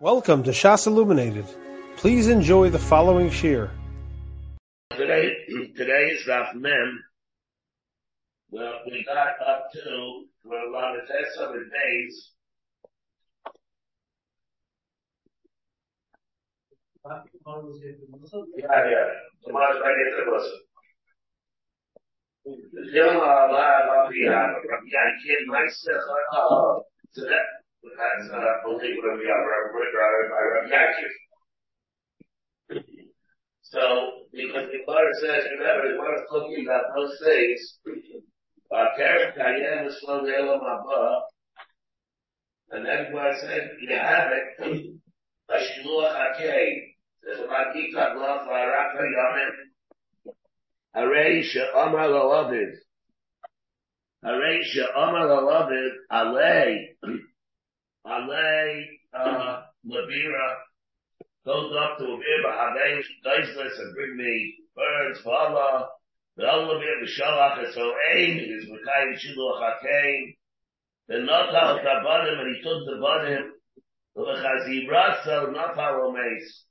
Welcome to Shas Illuminated. Please enjoy the following shir. Today, today is Daf Mem. Well, we got up to where a lot of tests of the days. Yeah, yeah. Tomorrow's right into the Muslim. The oh, that, that's, uh, believe what we got, Rabbi Yankin. So, because the Gemara says, remember, the Gemara is talking about those things, and then Gemara says, you have it, Ashluach Hakei, says, Makita Glaf Araka Yamin, Arei She'amar Lalavid, Arei She'amar Lalavid, Alei, Alei, uh, Labira, goes up to a bit of Hadesh, Daisless, and bring me birds, the Allah bit of Shalach, and so aim, is Mekayim Shiluach HaKeim, then Natal Tabanim, and he took the Banim, L'chazirasa, Natal Omeis,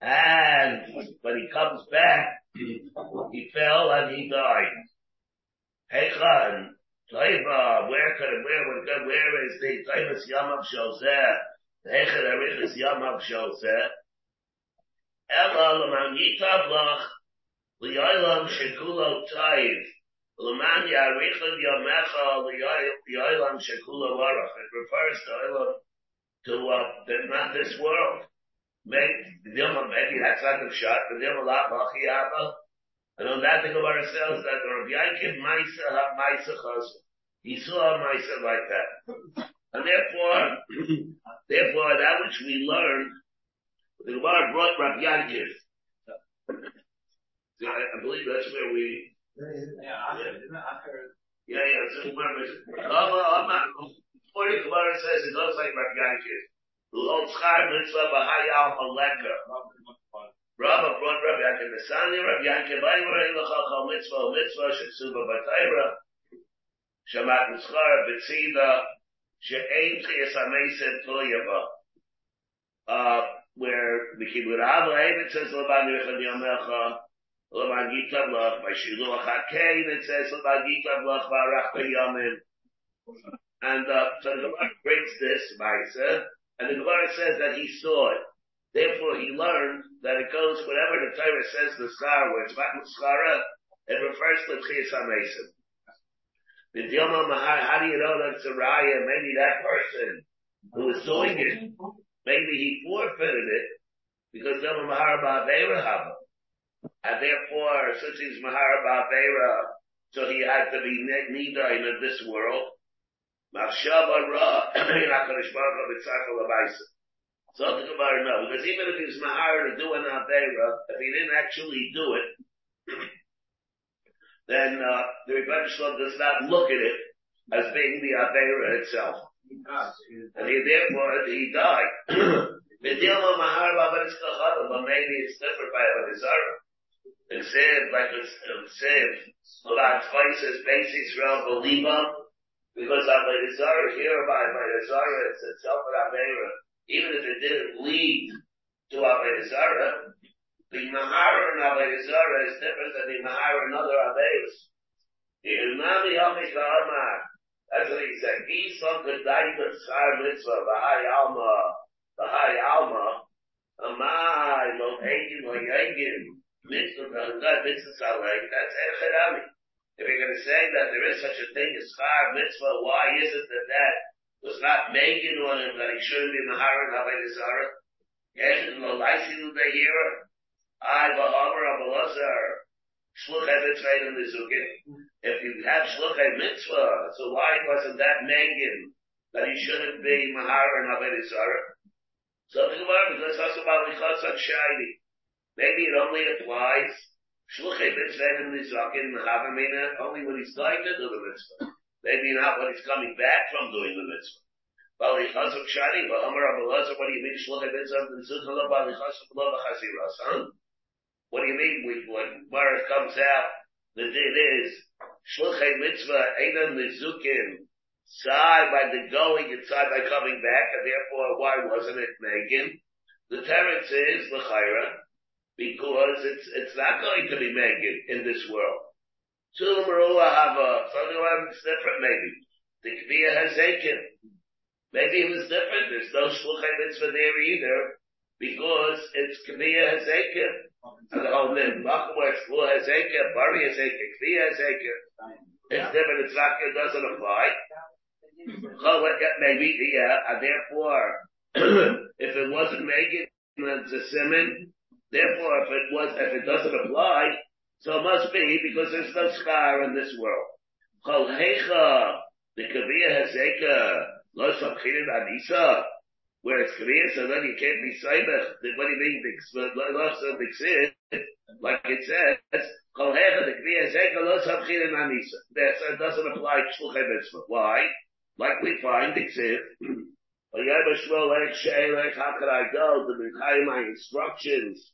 and when he comes back, he fell and he died. Heichan, Taiva, where could where would go, where is the Taivas Yamav Shoseh, Heichan Arichas Yamav Shoseh, Ela leman yitav lach liyolam shekulo taiv leman yarichad yamecha liyolam shekulo varach. It refers to Elam to uh, not this world. Maybe, maybe that's not the shot, but they're a lot abba. And on that thing about ourselves that Rabbi Yankiv Maisa Maisa Chaz. He saw Maisa like that. And therefore, therefore that which we learned the Gemara brought Rabbi Yankiv. I, I believe that's where we. Yeah, yeah, yeah. So Gemara is. Before the Gemara says it looks like Rabbi Yankiv. L'ol tzchar mitzvah b'hayal haleka. Rabba brought Rabbi Yankiv Nesani, Rabbi Yankiv Aymer, Ilachal mitzvah, mitzvah, sheksuba b'tayra. Shamat mitzchar b'tzida, she'ein chiyas ha-meised. Uh, where the Kibbutz Rabba it says Laban Yechad Yamecha, Laban Gitav Lach, by Shiluach HaKein it says Laban Gitav Lach, Barach Yamim. And uh, so the Gemara brings this, Maisa, and the Gemara says that he saw it. Therefore he learned that it goes, whatever the Torah says the scar, where it's Matmut Skara, it refers to Tchias HaMesim. Dilma Mahar, how do you know that it's a raya? Maybe that person who is doing it Maybe he forfeited it because were Mahar Ba'avera Haba. And therefore, since he's Mahar Ba'avera, so he had to be Nida in this world. Machshava Ra, HaKadosh Baruch. So the Gemara no, because even if he's Mahar to do an Avera, if he didn't actually do it, then uh, the Rebbe does not look at it as being the Avera itself. And he therefore he died. But maybe it's different by Avodizara. It said, like it said, about twice as basic Israel Beliba, because Avodizara here by Avodizara, it's itself an Avera. Even if it didn't lead to Avodizara, the Mahar and Avodizara is different than the Mahar and other Averas. The Imami Yomish Amar, that's what he said. Esau could die for Sar Mitzvah, Bahai Alma, Bahai Alma, Amai, Lo Egin, Lo Yegin, Mitzvah, Mitzvah, Mitzvah, that's Echadami. If you're going to say that there is such a thing as Sar Mitzvah, why is it that that was not making on him that he shouldn't be Maharan Havay Zara? Yes, Lo Laisi Lubehira, I, Bahamar, Abalazar, Shluchay Mitzvah, and Nizukin. If you have shluchei mitzvah, so why wasn't that Megan that he shouldn't be mahar and aved So the Gemara, because that's about lichas shiny. Maybe it only applies shluchei mitzvah and nizakin mechavamina only when he's going to do the mitzvah. Maybe not when he's coming back from doing the mitzvah. What do you mean mitzvah What do you mean? When where it comes out, the din is Shluchei mitzvah einan nizukin side by the going and side by coming back, and therefore why wasn't it Megan? The teretz is l'chayra because it's it's not going to be Megan in this world. Sulam have uh, a something it's different maybe. The Kviya has taken. Maybe it was different. There's no shluchai mitzvah there either because it's Kviya has taken. And the whole name, Makamar, Shlu has taken, Bari has taken, Kviya has taken. It's different. It's not. It doesn't apply. Maybe yeah, and therefore if it wasn't making it's a simon, therefore if it was, if it doesn't apply, so it must be because there's no scar in this world. Chol hecha, the kaviyah haseka, lo samchinin anisa, where it's kaviyah, so then you can't be saibach. What do you mean, lo samchinin like it says, Kol hecha, the kaviyah haseka, lo samchinin anisa. That doesn't apply to shluchai mitzvah. Why? Like we find, it says, how could I go the my instructions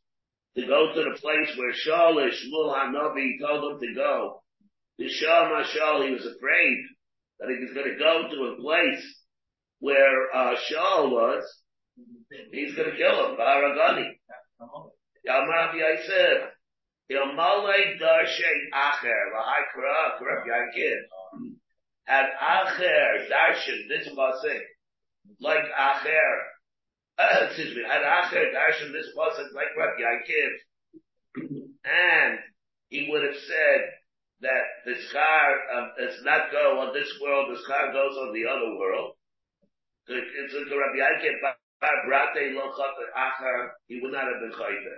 to go to the place where Shaul Shmuel Hanavi told him to go. Shah Mashal, he was afraid that he was going to go to a place where uh, Shaul was. He's going to kill him, Baragani. Yamar Yisef. Yamale Darshay Acher, Lahai Kara, Karab Yankid. And Acher, Darshan, this is what I say like Acher, excuse me, had Acher Darshan this pasuk like Rabbi Yaakov, and he would have said that the schar um, does not go on this world, the schar goes on the other world. It's like Rabbi Yaakov, Brate lo chata Acher, he would not have been chayte.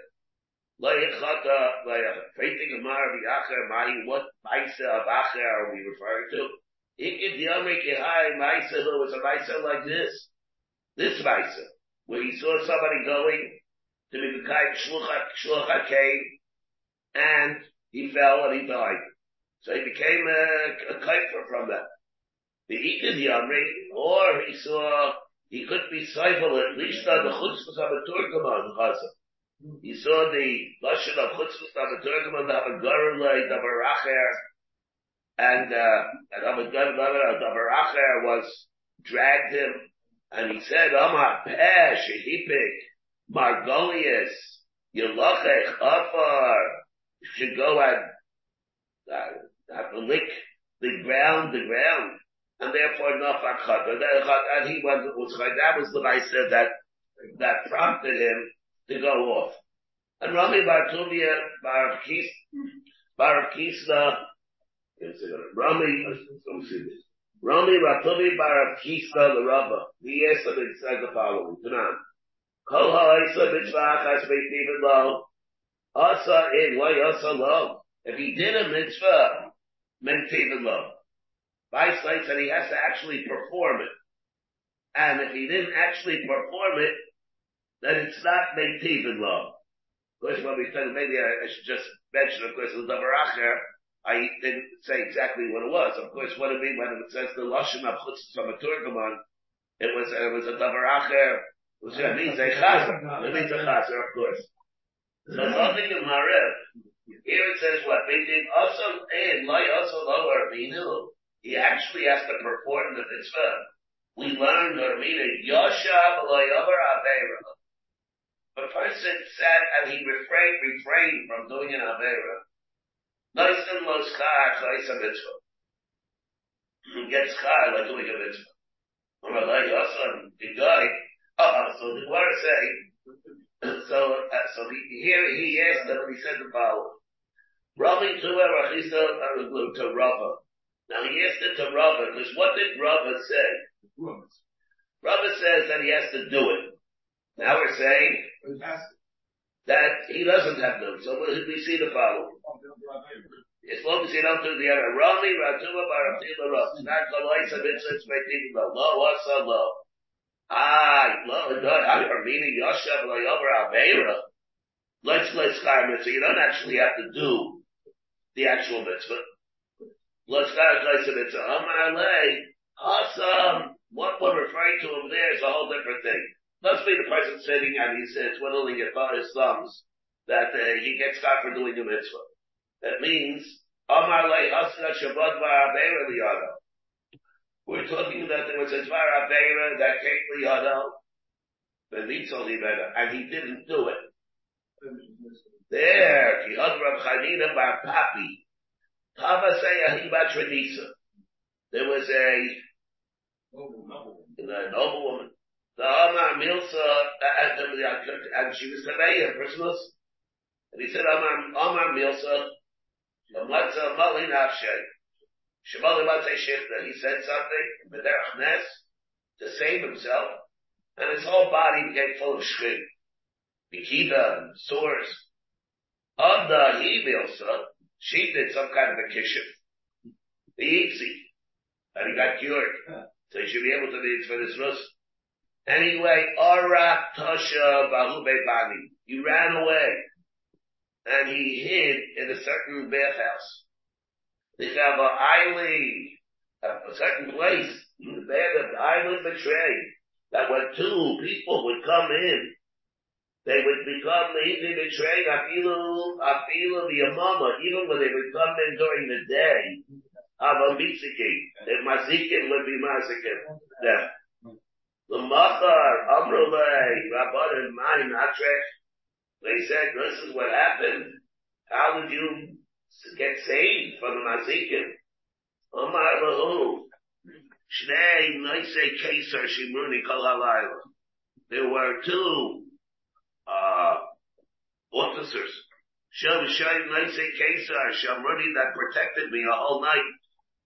Lo yichata, lo faithing Amar Acher, Mahi, what Maisa of Acher are we referring to? Ikid Yomrik Yehai Maisa, was a Maisa like this. This Maisa, where he saw somebody going to be the Shlucha came, and he fell and he died. So he became a, a kaifer from that. The Ikid Yomrik, or he saw, he could be Seifel, at least on the Chutzpah of a Turkaman, Chazah. He saw the Lashon of Chutzpah of a Turkaman, the Havagarilay, the Baracher, and uh, and Abaracher was dragged him, and he said, "Amar Peh Shehipik Margolius Yelachech Afar." Should go and uh, have to lick the ground, the ground, and therefore Nafak Chata. And he went was that was the Maisa that that prompted him to go off. And Rami Bar Tuvia Bar Kis Bar Kisna Rami, Rami Ratovi Bar Kisa the Rabba. He asked him and said the following. Tanan. Kol ha'isa mitzvah has made even low. Asa in, why asa low? If he did a mitzvah, even low. Vice states that he has to actually perform it. And if he didn't actually perform it, then it's not even low. Of course, when we said, maybe I, I should just mention, of course, the Dabaracher, I didn't say exactly what it was. Of course, what it means when it says the lashon of chutz from a turgaman, it was it was a davar acher, it means a chazer. It means a chazer, of course. So something in Mariv. Here it says what they did also eh, in lay also lower minu. He actually has to perform the mitzvah. We learned or mean Yosha B'Layover Avera. But a person sat and he refrained, refrained from doing an Avera. Noisen lo schar chayis a mitzvah. Gets schar like doing a mitzvah. Or like also the guy. Uh, so the Gemara say, so, uh, so he, here he asked them and he said the following. Rabbi Tuva Rachisa to Rava. Now he asked it to Rava because what did Rava say? Rava says that he has to do it. Now we're saying that he doesn't have to. So we see the following. As long as you don't do the other. Rami, Ratuma, Baratila, Ram. Not Kalaisa, Mitzvah, Tzveitim, Lo, Wasa, Lo. Ah, Lo, God, I'm meaning Yoshev, Lo, Yover, Aveira. Let's, let's, So you don't actually have to do the actual mitzvah. Let's go to mitzvah. Amalei, awesome. What we're referring to over there is a whole different thing. Must be the person sitting and he says, twiddling his thumbs, that uh, he gets caught for doing a mitzvah. That means, Amar le Hasna Shabbat We're talking that there was a Dvar Aveira that came to Yadal, Benitzel Ibeda, and he didn't do it. There, the other Rab Chanina Bar Papi, Tava Sayah Tradisa. There was a, a noble woman. The Amar Milsa, uh, uh, and she was Taveya, personal. And he said, Amar, Milsa, Matzah Malin Avshay. Shemali Matzah Shifta. He said something, Bederach Nes, to save himself, and his whole body became full of shchim. Bikida, sores. On the he Milsa, she did some kind of a kishif. The Yitzi. And he got cured. So he should be able to it for this rus. Anyway, Arak Tosha Bahu Bani. He ran away and he hid in a certain bathhouse. They have an island, a certain place, there the island betrayed, that when two people would come in, they would become easily betrayed, afilu, afilu the amama, even when they would come in during the day, of a the mazikin would be mazikin, them. The machar, amrulay, rabban and mine, atrech, they said, this is what happened. How did you get saved from the Mazikin? Omar Lahu. Shnei Noise Kesar Shimuni Kol Halayla. There were two, uh, officers. Shom Shai Noise Kesar Shamruni that protected me a whole night.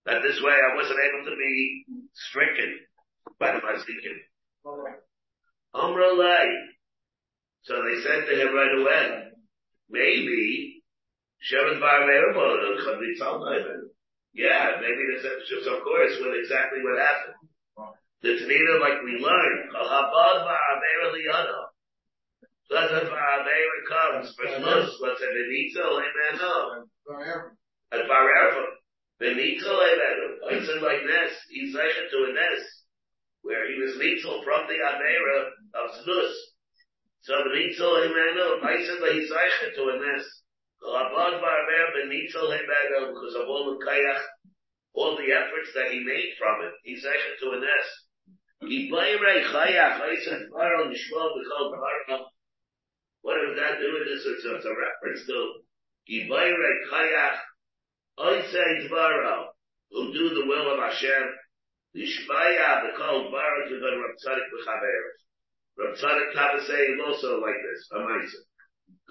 That this way I wasn't able to be stricken by the Mazikin. Omra So they said to him right away, maybe Shevet Bar Me'erbo could be Yeah, maybe this is of course what exactly what happened. The Tanita, like we learned, Chabad Bar Avera Liyana. Pleasant Bar Avera comes for Shmus, let's say Benito Lemeno. And Bar Erfa. Benito Lemeno. Said like this, he's like to a nest, where he was lethal from the Avera of Snus. So the said that he's Eicha to a nest. Rabban Barber ben Nitzel Himeno, because of all the kayach, all the efforts that he made from it, he's Eicha to a nest. Gibayre Chayach, said, Baral Nishmo Bechol Baral. What does that do with this? It's, it's a reference to Gibayre Chayach, I say Baral, who do the will of Hashem, Nishmaya Bechol Baral to the Rabtzadik Bechaveres. Rav Tzadok Kabasei is also like this, a Maisa.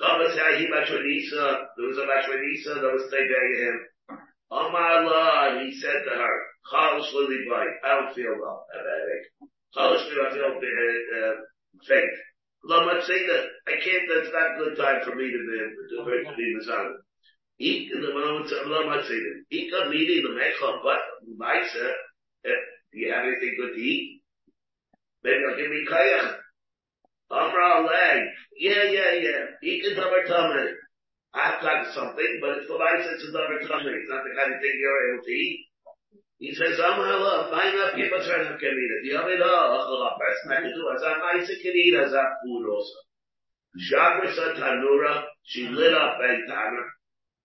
Kabasei, he Bachwanisa, there was a Bachwanisa that was taking him. Omar Allah, he said to her, Chal Shlili Bai, I don't feel well, I have a headache. Chal Shlili, I feel uh, faint. Lama that I can't, that's not a good time for me to be, to be, to be Mazana. Eat in the moment Lama Tzeda. Eat a meeting, the Mechon, but, Maisa, do you have anything good to eat? Maybe I'll give me kayach. Amra leg. Yeah, yeah, yeah. Eat the double tummy. I've got something, but it's the life it's a double tummy. It's not the kind of thing you're able to eat. He says, Amra fine up, give us her can eat it. The other Allah, best man to do, as a nice can eat, as a food also. Shagris tanura, she lit up a tanner,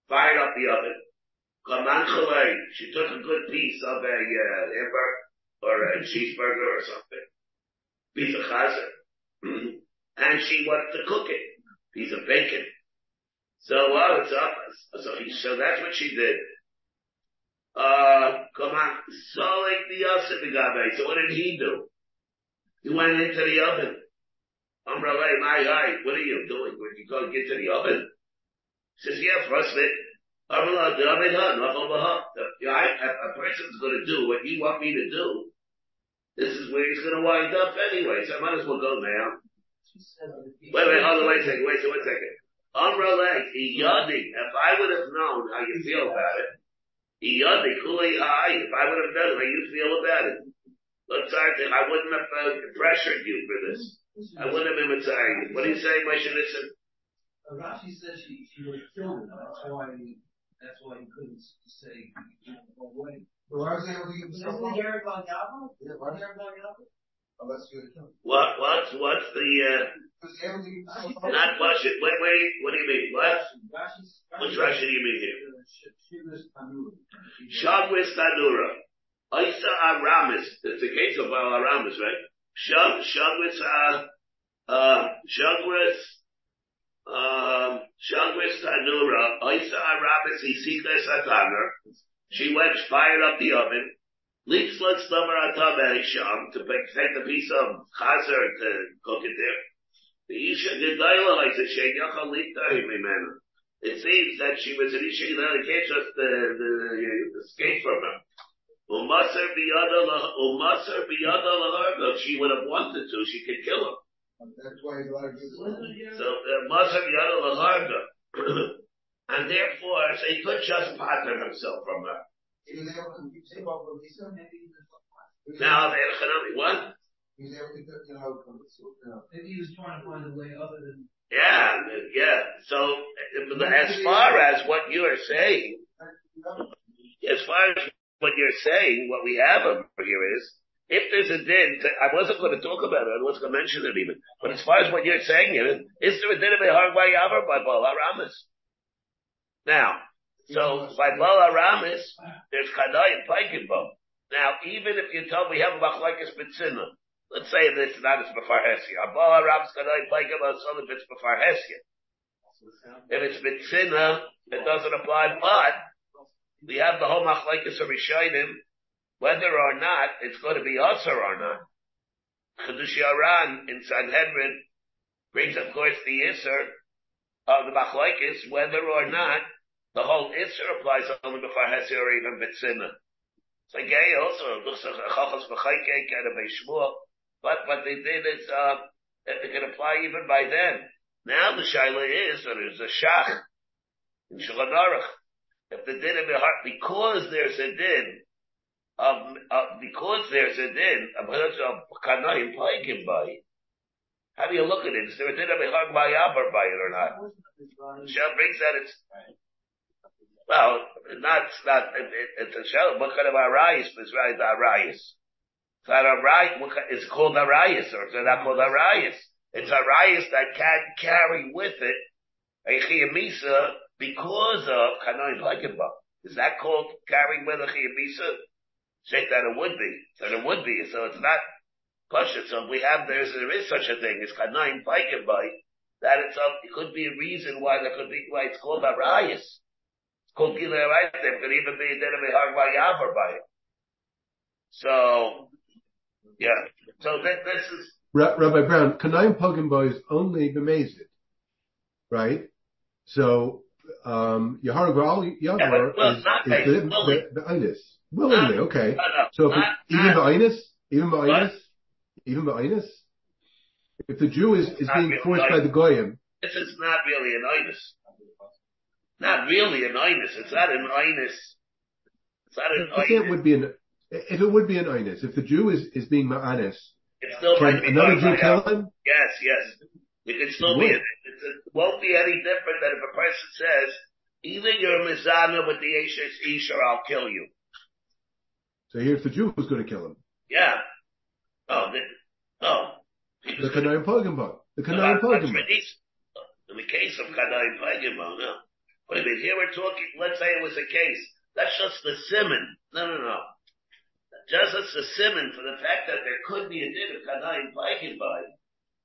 fired up the oven. Kaman she took a good piece of a uh, hamburger or a cheeseburger or something. Piece of chazer. and she wanted to cook it. Piece of bacon. So, well, it's up. So, so that's what she did. Uh, come on. So like the Yosef Gabe. So what did he do? He went into the oven. Rabbi, my eye, what are you doing when you go get to the oven? He says, yeah, us, it. To, A person's gonna do what you want me to do. This is where he's gonna wind up anyway, so I might as well go now. Wait, wait, hold on, wait a second, wait a second. Umralek, Iyadi, if I would have known how you feel about it, Iyadi, Kuli Ai, if I would have known how you feel about it, look, I wouldn't have pressured you for this. I wouldn't have been retiring. What do you say, Moshe Nissen? Rashi says she, she have killed. That's why, that's why he couldn't say, go away. Why was he able to get himself Isn't it Eric Von Gallo? Yeah, why? Eric Von Gallo? Unless you kill him. What, what's, what's the, uh, Was he able to get himself not watch wait, wait, what do you mean, what? Rashi's. Which Rashi do you mean here? Shiva's Tanur. Shagwis Tanura. Isa Aramis. It's a case of Baal Aramis, right? Shag, Shagris, uh, uh, Shagris, um, She went, fired up the oven. Leaks let's number Atam to take the piece of chazer to cook it there. The Isha It seems that she was an Isha Gedaila, can't just, uh, the, the, escape from her. Umasar. She would have wanted to. She could kill him. That's why he's allowed to do this. So uh, masar biyada laharga. And therefore, so he could just pattern himself from her. He was able to, he was able to, maybe Now, the Elchanami, what? He was able to, you know, Maybe he was trying to find a way other than. Yeah, yeah. So, as far as what you are saying, as far as what you're saying, what we have over here is, if there's a din, I wasn't going to talk about it, I wasn't going to mention it even, but as far as what you're saying here, is there a din of a hard by Yavar by Baal Aramis? Now, so by Baal Aramis, there's Kadai and Paikinbo. Now, even if you tell me we have a Machlaikis Bitsina, let's say that it's not as Befar Hesia, Baal Aramis Kadai Paikinbo, so if it's Befarhesia. If it's Bitsina, it doesn't apply, but we have the whole machlekes of Rishayim, whether or not it's going to be usher or not. Chedush Yaran in Sanhedrin brings, of course, the Isser of the machlekes, whether or not the whole Isser applies only before Hesi or even Bitsina. So gay also, looks like a Chachas B'chaykek and but what they did is, uh, it can apply even by then. Now the Shaila is, that there's a Shach in Shulchan Aruch if the din of the heart, because there's a din of, uh, because there's a din of of kanayim paikim by, how do you look at it? Is there a din of a heart by Yabar by it or not? Shell brings that it's, well, not, not, it, it, it's a shell, what kind of arayis is right, arayis? It's not a right, what kind, it's called arayis, or it's not called arayis. It's arayis that can carry with it a chiyamisa because of Kanoim by. Is that called carrying with a Chiyabisa? Say that it would be. That it would be. So it's not Pasha. So we have, there's, there is such a thing as Kanoim Paikinba. That it's a, it could be a reason why there could be, why it's called Arayas. It's called Gila Arayas. There could even be bit of a hard by by it. So, yeah. So that, this is, Ra- Rabbi Brown, Kanayim Pogimbo is only bemazed, right? So, um, Yahar Gral Yeah, well, is, not is the, willingly. the, the Inus. Willingly, Not- okay. no, no, So if it, even not- by Inus, even by What? Even by Inus, if the Jew is, is being really, forced by the Goyim, this is not really an inus. Not really an inus. It's not an inus. It's not an think it would be an, if it would be an Inus, if the Jew is, is being Ma'anis, can another Jew kill him? Yes, yes. It can still It be. It, it won't be any different than if a person says, either you're Mizana with the Ashes Ish or I'll kill you. So here's the Jew who's going to kill him. Yeah. Oh, the, oh. The Kanayim Pogimbo. The No, that's Pogimbo. In the case of Kadai Pagimo, no. But I mean, here we're talking, let's say it was a case. That's just the simon. No, no, no. Just as the simon for the fact that there could be a din of Kadai Pagimo.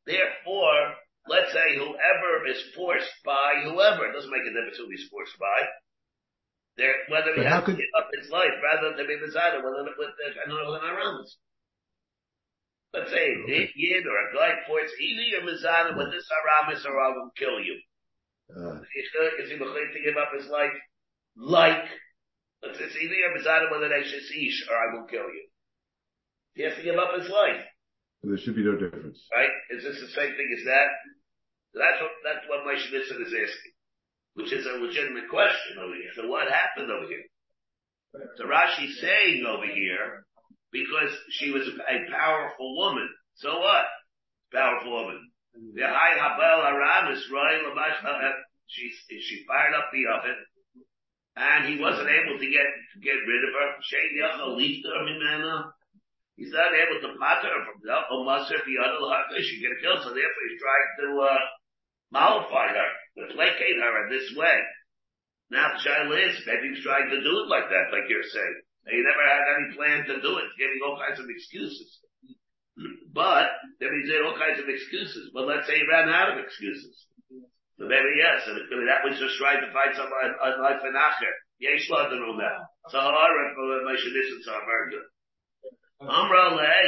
Therefore, let's say whoever is forced by whoever, it doesn't make a difference who he's forced by. There, whether he But has to could- give up his life rather than be Mizada with, with, with, I don't know, with an Aramis. Let's say a Yid or a guy forced either you're Mizana with this Aramis or I will kill you. Uh, Is he to give up his life? Like, let's say it's either you're Mizana with an Ashes Ish or I will kill you. He has to give up his life, there should be no difference. right? Is this the same thing as that? That's what, that's what Moshe Nissen is asking, which is a legitimate question over here. So what happened over here? So Rashi's saying over here, because she was a, powerful woman. So what? Powerful woman. The high Habel Lamash, uh, she, she fired up the oven, and he wasn't able to get, to get rid of her. Shein Yachal Lifta Mimena. He's not able to patter her from the Omasir Biyadal Haka. She get killed, so therefore he's trying to, uh, mollify her, to placate her in this way. Now the child is, maybe he's trying to do it like that, like you're saying. He never had any plan to do it, giving all kinds of excuses. But, then he said all kinds of excuses. But let's say he ran out of excuses. So maybe yes, and maybe that was just trying to find some a life in Acher. Yesh London on that. So Hara for Moshe Nissen, so very good. Amra Lei.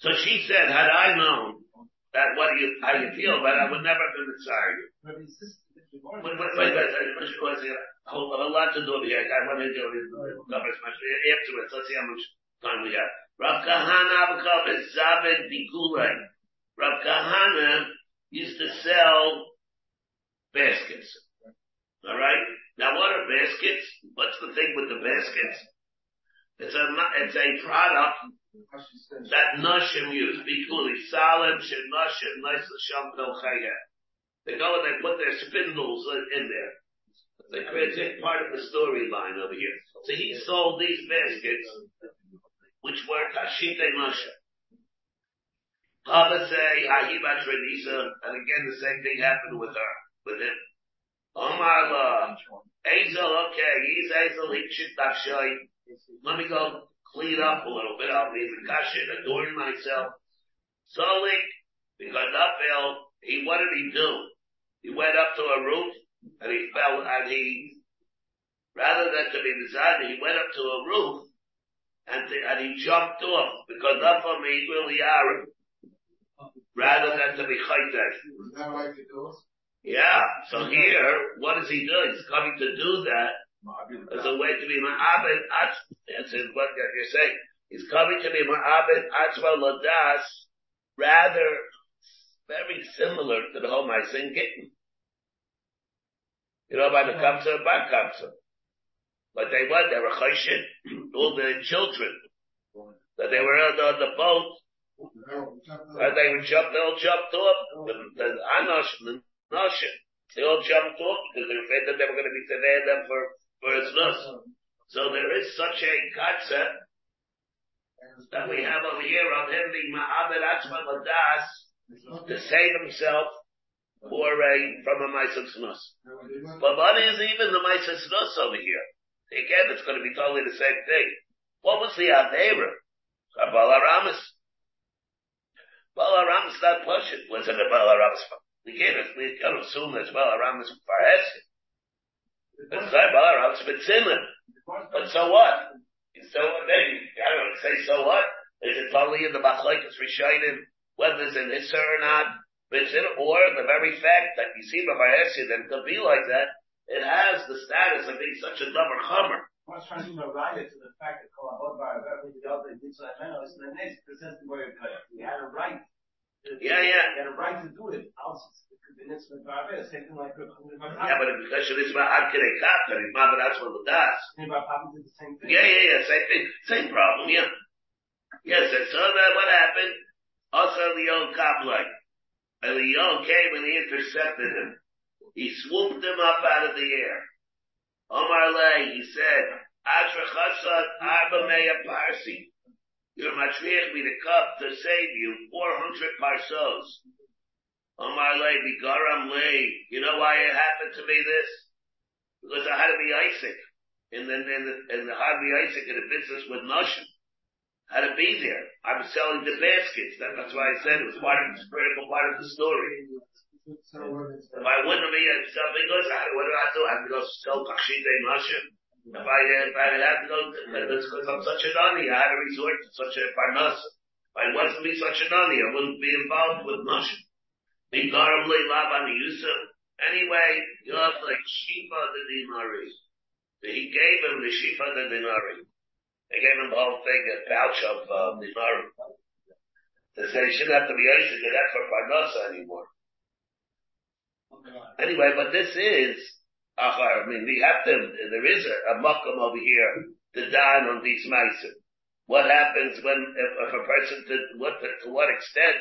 So she said, had I known that what you, how you feel, but I would never have been inside you. But his sister, the Wait, wait, wait, wait, wait, wait, wait, a whole, a lot to do here. I want to do it afterwards. Let's see how much time we have. Rav Kahana Avakov is Zabed Bigulei. Rav Kahana used to sell baskets. Alright? Now what are baskets? What's the thing with the baskets? It's a, it's a product that Nashim use. Biguli. Salim, Shem Nashim, Nice Pelchayah. They go and they put their spindles in there. They create part of the storyline over here. So he sold these baskets, which were Tashite Moshe. Papa say, Ahiba Trenisa, and again the same thing happened with her, with him. Omar La, Azel, okay, he's Azel, he should. Let me go clean up a little bit, I'll leave the kashin, adorn myself. Solik, because Uphill, he, what did he do? He went up to a roof, and he fell, and he, rather than to be decided, he went up to a roof, and, th- and he jumped off, because up on me will really are, rather than to be chaytek. Is that right to do? Yeah, so here, what does he do? He's coming to do that as a way to be ma'abed, that's what you're saying. He's coming to be ma'abed, atzma ladas, rather, very similar to the whole Maisin Gittin. You know by the Kamsa and Bar Kamsa. But they what? They were choshen, all the children. That they were on, on the boat, and they were jumped, they all jumped off. The, the Anosh, the Noshim, they all jumped off because they were afraid that they were going to be severe them for, for his nus. So there is such a concept that we have over here of him being Ma'abed Atzma to save himself for a, from a Maisas Nus. But what is even the Maisas Nus over here? Again, it's going to be totally the same thing. What was the Aveira? Balaramas. Balaramas not pushing. Was it a Balaramas? We can't, we can't assume that Balaramas Farhesi. It's not Balaramas Mitzimim. But so what? So maybe, I don't know, say so what? Is it totally in the Machlaikas Rishayim, whether it's an Isser or not? Or the very fact that you see Rabbi Essi that it could be like that, it has the status of being such a dumber chummer. I was trying to provide it to the fact that Kolabot Bar, every the other did so Menos, and then this presents the of He had a right. Yeah, yeah. Had a right to do it. Also, the Nitzvah Bar, same thing Yeah, but the question is about how can they cut that? It's not that's what the das. Papa did same thing. Yeah, yeah, yeah, same thing. Same problem, yeah. Yes, and so that what happened? Also the old Kablai. And the old came and he intercepted him. He swooped him up out of the air. Omar Lay, he said, Ashra Chasad Arba Meya Parsi. You're me the cup to save you 400 parsos. Omar Lay, Bigaram Lay. You know why it happened to me this? Because I had to be Isaac. And then, and the, and the had to be Isaac in a business with Noshim. Had to be there. I was selling the baskets. That, that's why I said it was part of the critical part of the story. If I wouldn't be at something goes, what do I do? I have to go sell Takshite Noshim. If I, if I had to go, because I'm such a nani, I had to resort to such a parnas. If I wasn't be such a nani, I wouldn't be involved with Noshim. Bigaram Lay Laban Yusuf. Anyway, you have like Shifa the Dinari. He gave him the Shifa the Dinari. They gave him the whole thing, a pouch of uh, Dinari. They said he shouldn't have to be do that for Parnasa anymore. Anyway, but this is, I mean, we have to, there is a, a makam over here to dine on these meiser. What happens when, if, if a person, to what, to what extent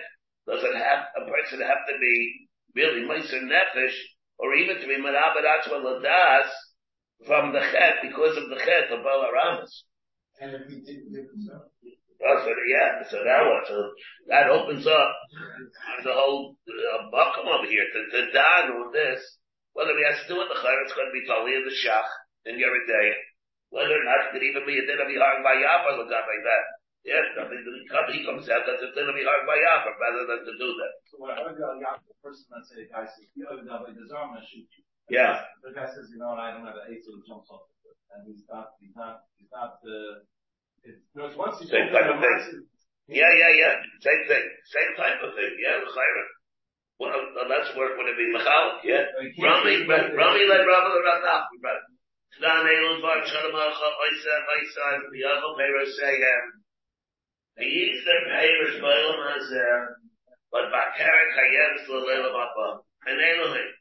does it have, a person have to be really meiser nefesh, or even to be marabed atzma ladas from the chet, because of the chet of Balaramas. And if he didn't give himself. Well, so yeah, so that one, so that opens up the whole uh, buckle over here to, to don on this. Whether he has to do it the chayr, it's going to be totally in the shach in Yeridei. Whether or not it could even be a din of by Yafar, look like that. Yes, I mean, he comes out that it's din of by Yafar rather than to do that. So when I heard the person that said, the guy says, you the arm and shoot you. Yeah. The guy says, you know, I don't have an ace, so he jumps off. And he's not, he's not, he's not, uh, it's once he's Same type of thing. Yeah, yeah, yeah. Same thing. Same type of thing. Yeah, the chayra. Well, uh, that's where would it be Michal? Yeah. Rami, Rami like Rami the Ratach. Stan Elul Var Shalom Alcha Oisa Oisa Biyachol Peiro Sehem. Um, they use their payers Bailam Hazer, but Bakarak Hayem Slalela Bapa. And Elohim.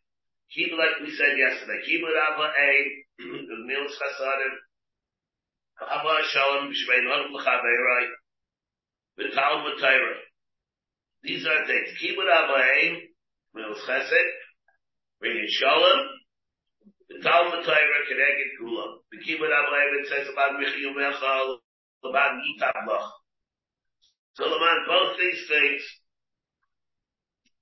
Keep like we said yesterday. Keep it Ava A. The Milas Chasadim. Ava Shalom B'Shmein Adam L'Chaveirai. V'Tal Matayra. These are things. Keep it Ava A. Milas Chesed. Bring in Shalom. V'Tal Matayra Keneged Kulam. The Keep it Ava A. It says about Michi Yumechal. About Yitab So Laman, both these things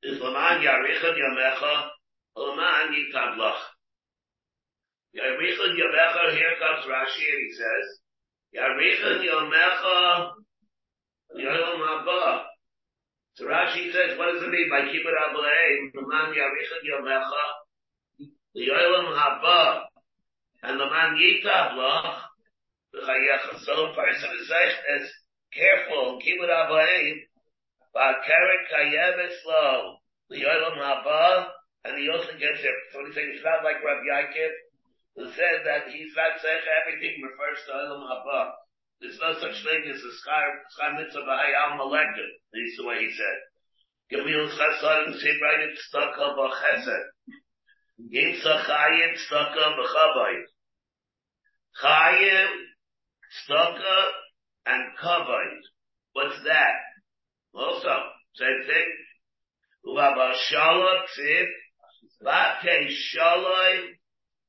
is Laman Yarichad Yamecha. Laman Yitablach. Yarichad Yamecha, here comes Rashi and he says, Yarichad Yamecha, Yolam Haba. So Rashi says, what does it mean by Kibbut Ablaim? Laman Yarichad Yamecha, Yolam Haba. And Laman Yitablach, the Chayecha. So the person is is careful, Kibbut Ablaim, Ba'keret Kayeves Lo, the Yolam Haba, and he also gets it. So he says it's not like Rabbi Yaakov, who said that he's not saying everything refers to Olam Haba. There's no such thing as a Schar Mitzvah B'Hayal Malekah. This is the way he said. Gemil Chasadim Sibrayim Tztaka B'Chesed. Yimsa Chayim Tztaka B'Chabayim. Chayim, Tztaka, and Kabayim. What's that? Also, same thing. Uva Shalom Tzid. Bate Shalom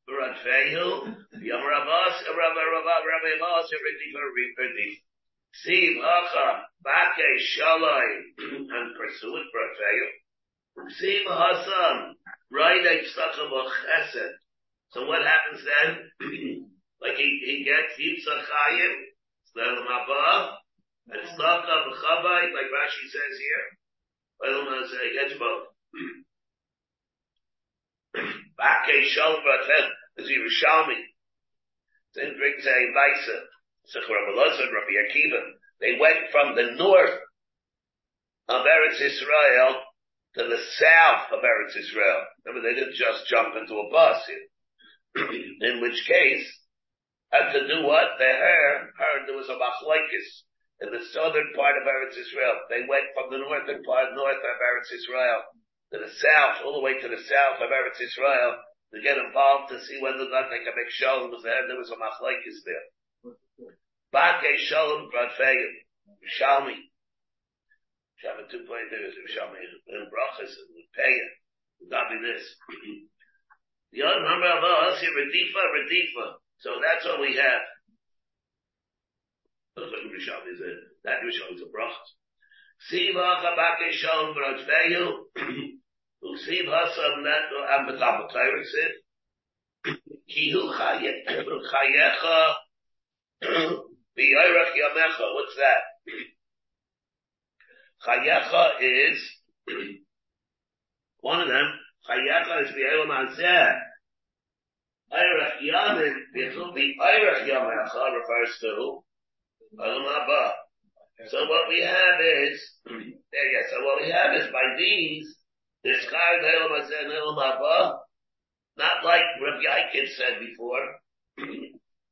B'Radfehu, Yom Ravas, Rabbi Rabbi Rabbi Mas, everything for everything. See, Lacha, Bate Shalom, and pursue it B'Radfehu. See, Hassan, right, I stuck him Chesed. So what happens then? like he, he gets Yitzhak Chayim, Stelem Haba, and up Chavai, like Rashi says here. I don't Well, he gets both. Bake Shalom Ratel, as Yerushalmi. Then brings a Vaisa, Sech Rabbi Rabbi Akiva. They went from the north of Eretz Israel to the south of Eretz Israel. Remember, they didn't just jump into a bus here. In which case, had to do what? They heard, heard there was a machlekes in the southern part of Eretz Israel. They went from the northern part, north of Eretz Israel to the south, all the way to the south of Eretz Israel, to get involved to see whether or not they can make shalom, because there, there was a machlekes there. Bake shalom bradfeim, Shalmi. Shabbat two point there is Shalmi in brachas and payah. Not be this. The other number of us here, Redifa, Redifa. So that's all we have. That's what Yerushalmi is. That Yerushalmi is a brachas. Siva chabake shalom bradfeim. Usiv hasam neto and betam Torah said, Ki hu chayecha v'yorach yamecha. What's that? Chayecha is one of them. Chayecha is v'yolam hazeh. Eirach yamin, v'yitzul v'yorach yamecha refers to Olam. So what we have is, there, so what we have is by these, the not like Rabbi Yaakov said before,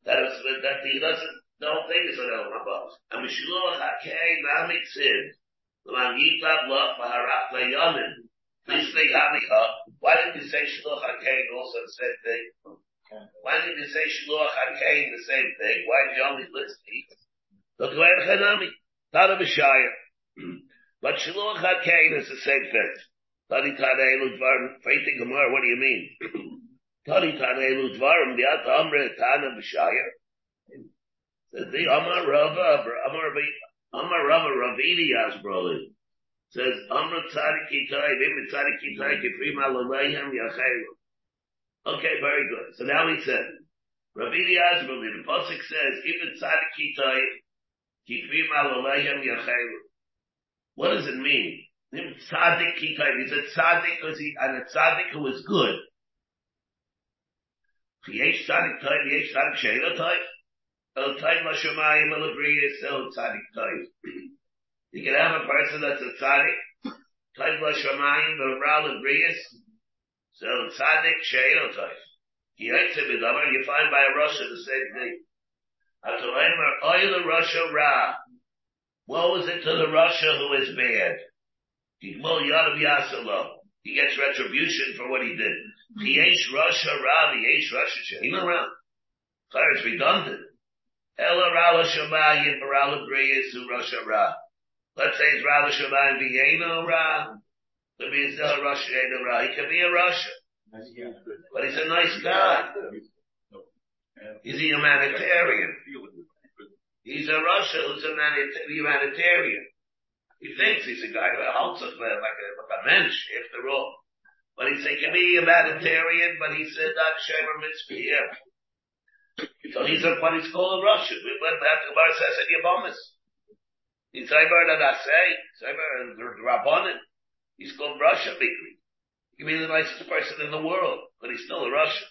that, is, that he doesn't, the whole thing is an Ne'elam Haba. And Mishloach HaKei Na'amik Sid, L'man Yitab Lach B'harach Layamin, Please think Why didn't you say Shloch HaKei also the same thing? Why didn't you say Shloch HaKei the same thing? Why did you only list these? Look, Le'er Chanami, not a Messiah. But Shloch HaKei is the same thing. Tani Taneilu Dvarim, what do you mean? Tani Taneilu Dvarim, Tana B'Shaya. Says the Amar Rava, Amar Amar Rava Ravidi. Says Vim Kifrim Alalayhem Yachayim. Okay, very good. So now he said, Rabbi Yasmin, the Pasuk says, even tzaddik kitay, kifrim alalayim yachayru. What does it mean? Tzaddik kitay, he said tzaddik because he, and a tzaddik who is good. Yesh tzaddik tay, yesh tzaddik sheila tay. El tay ma el abriyas, el tzaddik tay. You can have a person that's a tzaddik, tay ma el ral abriyas, so tzaddik sheila tay. You find by a Russia the same thing. Oil Russia Ra. What was it to the Russia who is bad? He gets retribution for what he did. Yesh mm-hmm. Russia Ra, Yesh Russia Shehina Ra. It's redundant. Ella Rala Shemayim Barala Breyasu Russia Ra. Let's say it's Rala Shemayim Vienna Ra. Could be a Russia Ra. He could be a Russia. But he's a nice guy. He's a humanitarian. He's a Russia who's a humanitarian. He thinks he's a guy who helps us like a, like a mensch, after all. But he's a, humanitarian, but he said that Shemer Mitzvah So he's a, what he's called a Russian. We went back to Gemara says in Yavamas. He's Zaybar that I say, Zaybar and Rabbanin. He's called Russia Bikri. He can the nicest person in the world, but he's still a Russian.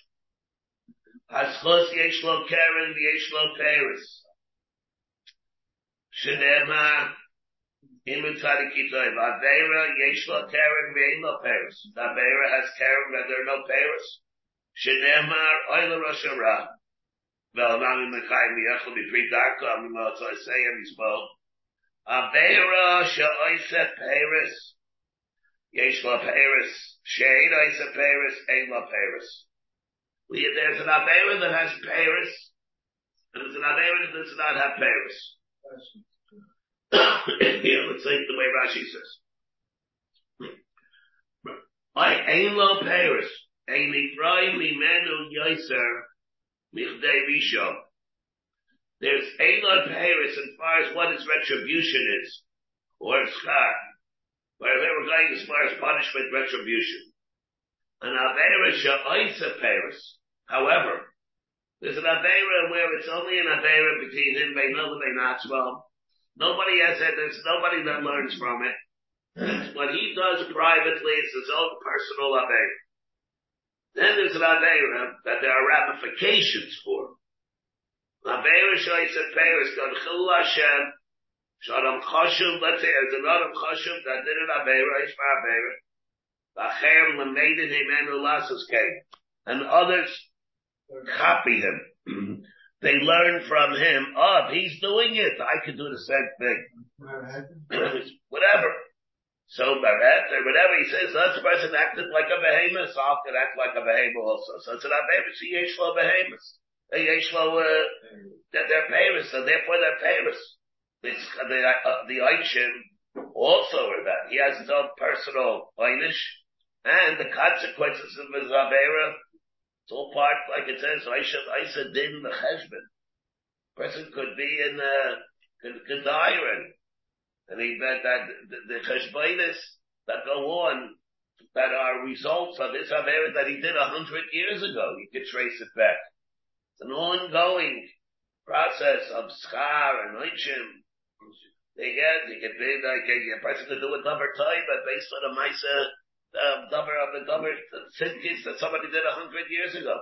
Haschos yesh lo keren yesh lo peris. Shenema imu tzadikitoi. V'avera yesh lo keren ve'in lo peris. The Avera has keren but there are no peris. Shenema oila rosh hara. Ve'alnami mechayim yechel b'pri darko amimo tzoi seyem yisbo. Avera she'oise peris. Yesh la Paris. Shade Isa Paris, Ein la Paris. There's an Avera that has Paris, and there's an Avera that does not have Paris. yeah, let's say the way Rashi says. I Ein lo Ephraim imenu yoiser michdei. There's Ein lo Paris as far as what its retribution is, or schar where they were going as far as punishment retribution. An Avera Sha'isa Paris. However, there's an Avera where it's only an Avera between him, Beino, Beinatzmo. Nobody has it, there's nobody that learns from it. what he does privately is his own personal Avera. Then there's an Avera that there are ramifications for. Avera Sha'isa Paris, God Chil Hashem, Shalom Choshev, let's say there's another Choshev that did an Aveira, Ishma Aveira. V'achem l'meidin himenu lasus came. And others copy him. they learn from him, oh, he's doing it, I can do the same thing. whatever. So or whatever he says, that person acted like a behemoth, so I can act like a behemoth also. So it's an Aveira, see Yeshlo behemoth. Yeshlo, uh, they're, they're famous, so therefore they're famous the uh, the Aishin also are that. He has his own personal einish, and the consequences of his Avera, it's all part, like it says, Aisha din the cheshbon. Person could be in, uh, could, could die in. And he, that, that, the, the that go on, that are results of his Avera that he did a hundred years ago, you could trace it back. It's an ongoing process of schar and oichim, they get, they get paid like a, person to do a number time, but based on a Maisa, um, number of the number syndicate that somebody did a hundred years ago.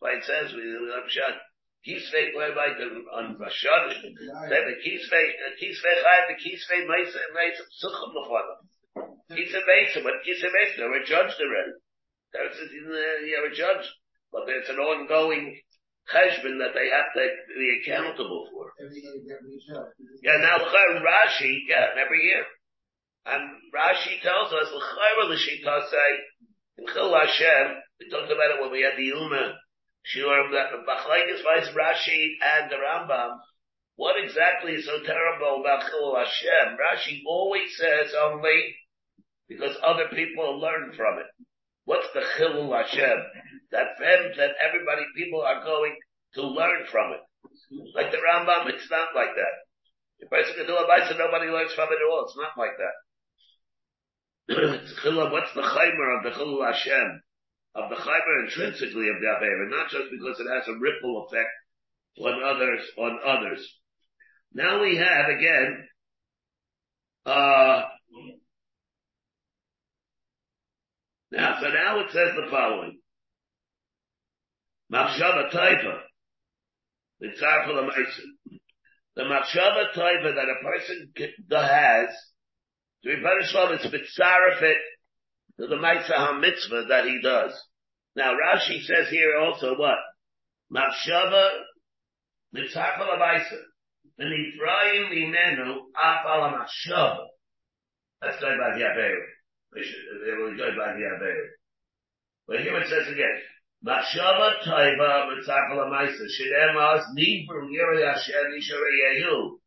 Why it says, we, shot. Kisvei, the, on Rashad, said the Kisvei, Kisvei Chayim, the Kisvei Maisa, Maisa, Suchum Lefana. Kisvei Maisa, but Kisvei Maisa, they were judged already. That's, uh, yeah, were judged. But there's an ongoing cheshbon that they have to be accountable for. Yeah, now Rashi, yeah, every year. And Rashi tells us, l'chayra say, in Chil Hashem, we talked about it when we had the Yuma, sure, that the Bachlaikis vice Rashi and the Rambam, what exactly is so terrible about Chil Hashem? Rashi always says only because other people learn from it. What's the Chilul Hashem? That them, that everybody, people are going to learn from it. Like the Rambam, it's not like that. If person can do a bite, nobody learns from it at all. It's not like that. What's the chaymer of the Chilul Hashem? of the chaymer intrinsically of the Avera, not just because it has a ripple effect on others, on others. Now we have again, uh, now, so now it says the following. Machshava Taifa. The Tzar for the Meisim. The Machshava Taifa that a person has, punished for it's mitzarefit to the Maisa HaMitzvah that he does. Now Rashi says here also what? Machshava the Maisa. V'nifrayim mimenu af ala machshava. That's going by the Averu. It will go by the Averu. But here it says again, Machshava Taiva Mitzakala Maisa Shedemaz Nibru Yiri Hashem Yisharei Yehu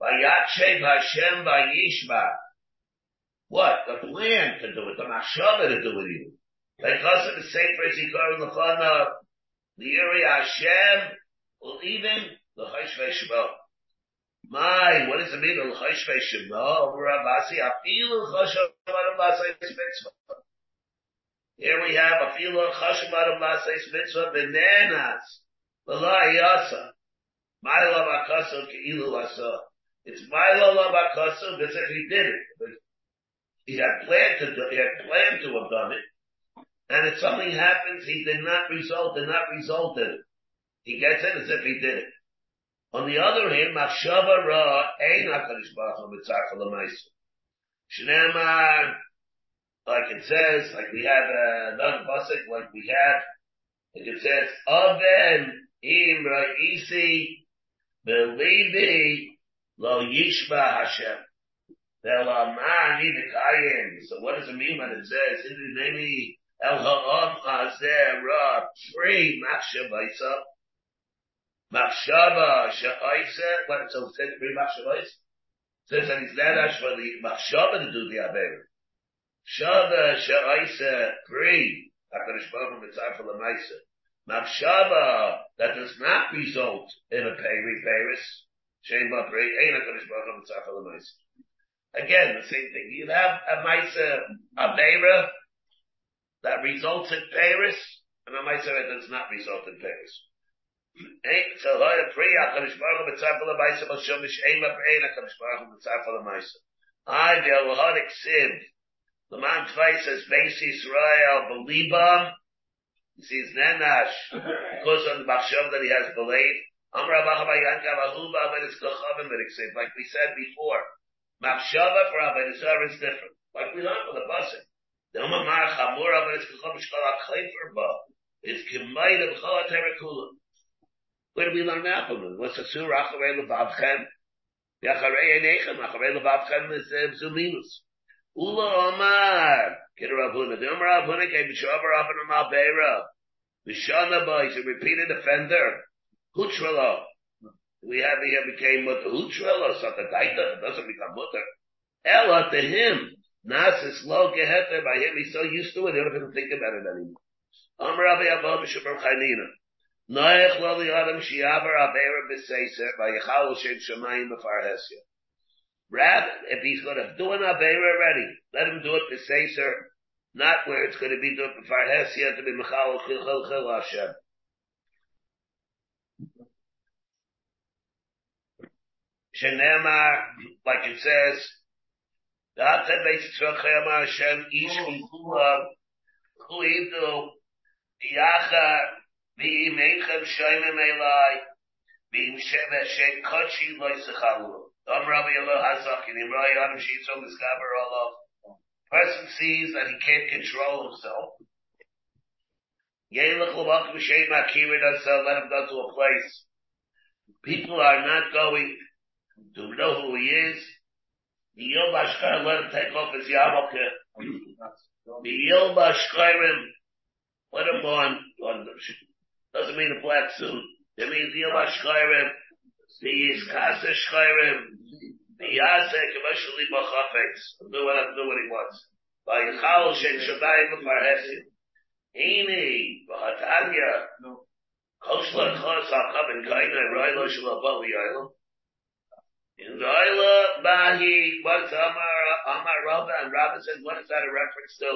Vayakshev Hashem Vayishma What? The plan to do it, the Machshava to do it even. Because of the Sefer Zikar Lechana the Yiri Hashem or even the Cheshvei Shema. My, what does it mean, the Cheshvei Shema? Over Abasi, Afilu Choshav Abasi Mitzvah. Here we have a few of Chashmat of Maseis Mitzvah bananas. V'la Milo Bakasu Ke'ilu Asa. It's Milo Bakasu as if he did it. He had planned to do, he had planned to have done it. And if something happens, he did not result, did not result in it. He gets it as if he did it. On the other hand, Machshava Ra Ein HaKadosh Baruch Hu. Shneimar like it says, like we have uh, another pasuk, like we have, like it says, Aven im ra'isi belibi lo yishba Hashem. So what does it mean when it says, Maybe El Ha'am Chazer Ra Free Machshavaisa? Machshava Sha'aisa, what it says, free Machshavaisa? Says that he's not for the Machshava to do the Averim. Shava she'aisa free. HaKadosh Baruch Hu mitzvah for l'maisa. Machshava that does not result in a peri peris. Shem b'prei ein HaKadosh Baruch Hu mitzvah for l'maisa. Again, the same thing. You have a maisa, a beira that results in peris, and a maisa that does not result in l'maisa. I, the Elohadic siv, the man twice says, Beis Yisrael Belibam. He sees Nenash because of the Machshav that he has believed. Like we said before, Machshava for Avodah is different. Like we learned with the. The Umar Mar Chamura, but it's Kachavim Shkala Kleifer Ba. It's Kimayt of Chala Terakula. Where do we learn that from? What's Surah Acharei Levavchem? The Acharei Enechem, Acharei Levavchem is uh, Zuminus. Ula Omar. Get Rav Huna. Omar Rav Huna came up in Malbeira. Mishana boys, a repeated offender. Hutrala. We have here became mutter. Hutrala, Satataita. It doesn't become mutter. Ella to him. Nasis lo geheter by him. He's so used to it, he even think about it anymore. Omar Rabbi Abba B'Shabam Chaynina. Noach lo li adam shiavar avera b'seiser v'yichal shem shamayim b'farhesia. Rather, if he's going to do an Aveira already, let him do it sir, not where it's going to be done for Hesia to be Mechal Chil Chil Chil Hashem. Shenemar, like it says, Da'at Beis Tzrachem Hashem Ish Chuidu Yacha V'imechem Shoymem Elai V'im Sheva Shem Kochi Loy Sechalu Am Rabbi Allah Hazak in Imrai Adam Shitzom Miskaber Allah. Person sees that he can't control himself. Let him go to a place. People are not going to know who he is. Let him take off his yarmulke. Let him go on, doesn't mean a black suit. It means Yom Ashkairim. The Yiskasa Shchayrim. The Yasek emotionally bachafetz. Do what do what he wants. By Yichal Shen Shabbayim Mefarhesim. Hini, Bahatanya. Koshla Chos Akav and Kaina Railo Shalabali Island. In Raila Bahi, what's Amar, Amar Rabba, and Rabba says, what is that a reference to?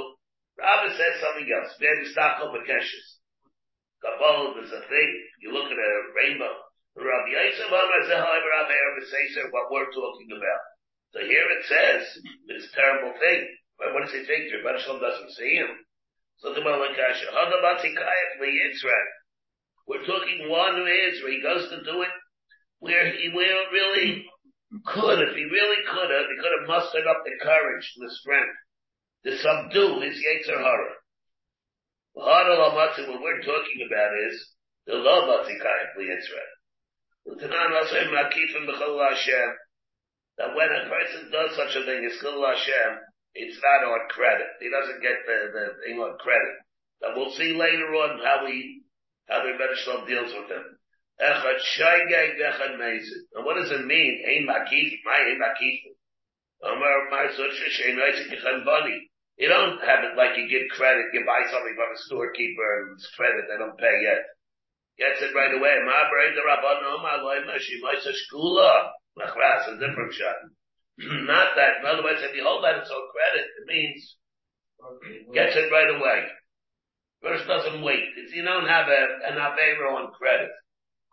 Rabbi says something else. Maybe stock up Keshes. Kabbalah is a thing. You look at a rainbow. Rabbi Yosef Amar Zehai Rabbi Seser, what we're talking about. So here it says, this terrible thing. But what does he think? Rabbi Shalom doesn't see him. So the Malakasha, Hagabatikayat Yitzrak. We're talking one who is, where he goes to do it, where he will really could, if he really could have, he could have mustered up the courage, the strength, to subdue his Yetzer Hara. What we're talking about is the love of Tikayat Yitzrak. That when a person does such a thing, it's Hashem, it's not on credit. He doesn't get the, the thing on credit. But we'll see later on how we, how the Rebbe deals with him. Echad shaygeg echad mezid. And what does it mean? Ein makif, my ein makif. Omer mar sutra shein reisik echan bani. You don't have it like you give credit, you buy something from a storekeeper and it's credit, they don't pay yet. Gets it right away. Ma brei the rabban omar loy ma shi shkula. Machras, a different shot. Not that. In other words, if you hold that as on credit, it means gets it right away. First doesn't wait. If you don't have a, an Aveiro on credit,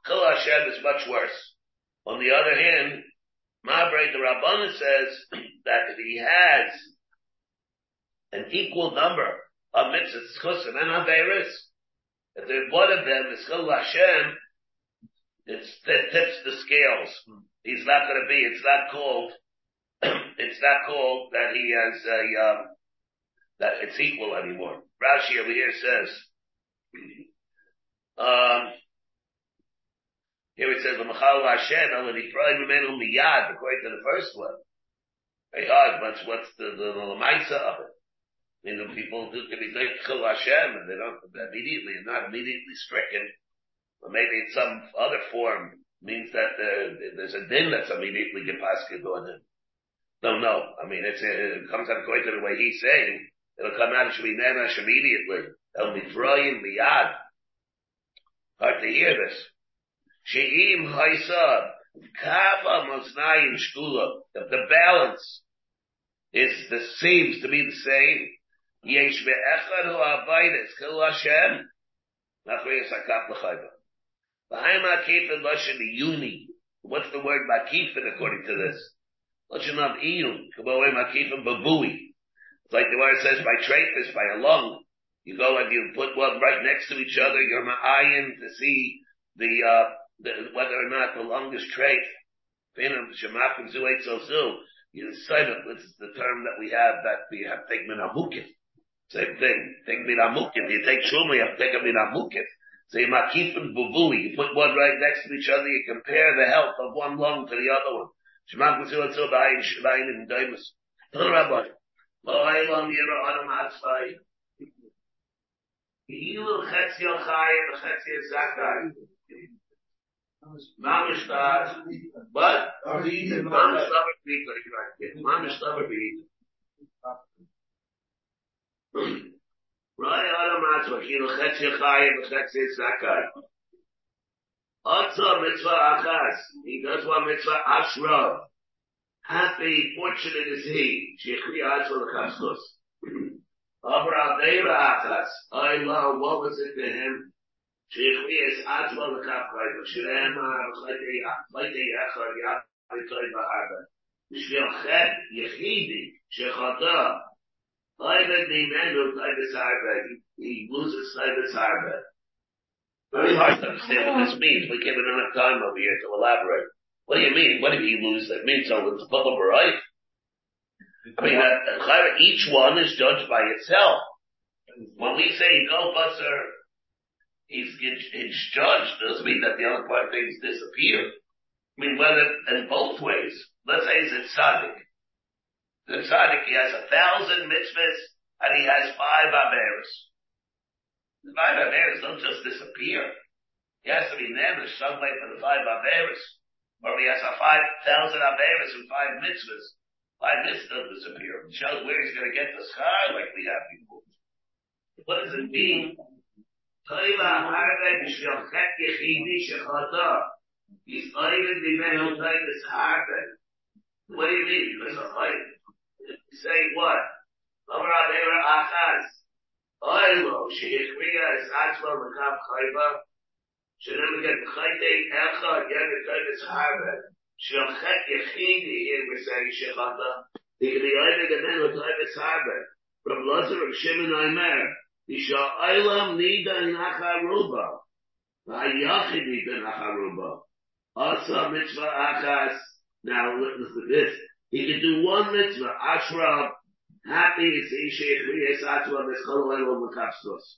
Chil Hashem is much worse. On the other hand, Mabre the Rabbana says that if he has an equal number of mitzvahs, chusim and Aveiros, if there's one of them is Chil Hashem, it tips the scales. He's not going to be, it's not called it's not called that he has a, um, that it's equal anymore. Rashi over here says, um, here it says, "L'machal Hashem el nifrei memenu miyad," according to the first one. Very hard. What's what's the the, the lemaisa of it? You know, people do can be like Chil Hashem, and they don't immediately, not immediately stricken, But maybe in some other form means that there's a din that's immediately gepasket on him. Don't know. I mean, it's, it comes out according to the way he's saying. It'll come out, be nenash immediately. Be throwing miyad. Hard to hear this. She'im haisa kava moznayin shkula. If the balance is the seems to be the same, yesh be'echad hu abaydes kil Hashem, nachriyas hakaf l'chayva. V'haim hakifin l'shem yuni. What's the word makifin according to this? Lashon of iyum, kaboim akifim babui. It's like the word says by trachis, by a lung. You go and you put one right next to each other, you're ma'ayin to see the, uh, the, whether or not the longest trait, Benim Shemakim Zu Eitzosu, Yisayim, which is the term that we have that we have Tegmin Amukim. Same thing, Tegmin Amukim. You take Shulma, you have Tegmin Amukim. So you makif and bubui, you put one right next to each other, you compare the health of one lung to the other one. Shemakim Zu Eitzosu, Ba'ayin Shemaim and Daimus. Tell Rabbi, Lo'ay Lam Yira Adam Hatzvai. Yilu Chetz Yochai and Chetz Yochai. Mamishtar, but the Mamishtar be correct. Mamishtar be. Right on a match, you Chetzi Chayim, Chetzi Zakai. Also, mitzvah achas. He does one mitzvah ashra. Happy, fortunate is he. Shechri ashra l'chaskus. Abra deira achas. I what was it to him? Shechri is atzva l'chafchai. Shrem ha'chayte yachar yachar ba'arba. בשביל חטא יחידי שחטא, אויבד ממנו טייבס הרבה, he loses טייבס הרבה. Very hard to understand what this means. We can't enough time over here to elaborate. What do you mean? What did he lose? That means so it's bubble right? I mean, uh, each one is judged by itself. When we say go Busser, he's, he's judged, doesn't mean that the other part things disappear. I mean, whether in both ways. Let's say he's a tzaddik. The tzaddik, he has a thousand mitzvahs and he has five averos. The five averos don't just disappear. He has to be namish some way for the five averos. Or he has a five thousand averos and five mitzvahs. Five mitzvahs don't disappear. It shows where he's going to get the sky like we have before. What does it mean? Teile Amarbe bishvil chet yechidi shechata. Is oivet bimei hundai des harbe. What do you mean? Was a fight? Say what? Lomar adeva achaz. Oilo, shiich riga es atzwa mekab chayba. Shere mekab chayte echa yevi chay des harbe. Shvil chet yechidi yir misari shechata. Dikri oivet bimei hundai des harbe. Rav Lazar of Shimon Aymer. Isha Oilam nida in acharuba, v'ayachid nida in acharuba, Asa mitzvah achas, now listen to this, he can do one mitzvah, ashrab, happy is Isha Yechriya Satwa Mischol Oilo Mekapstos.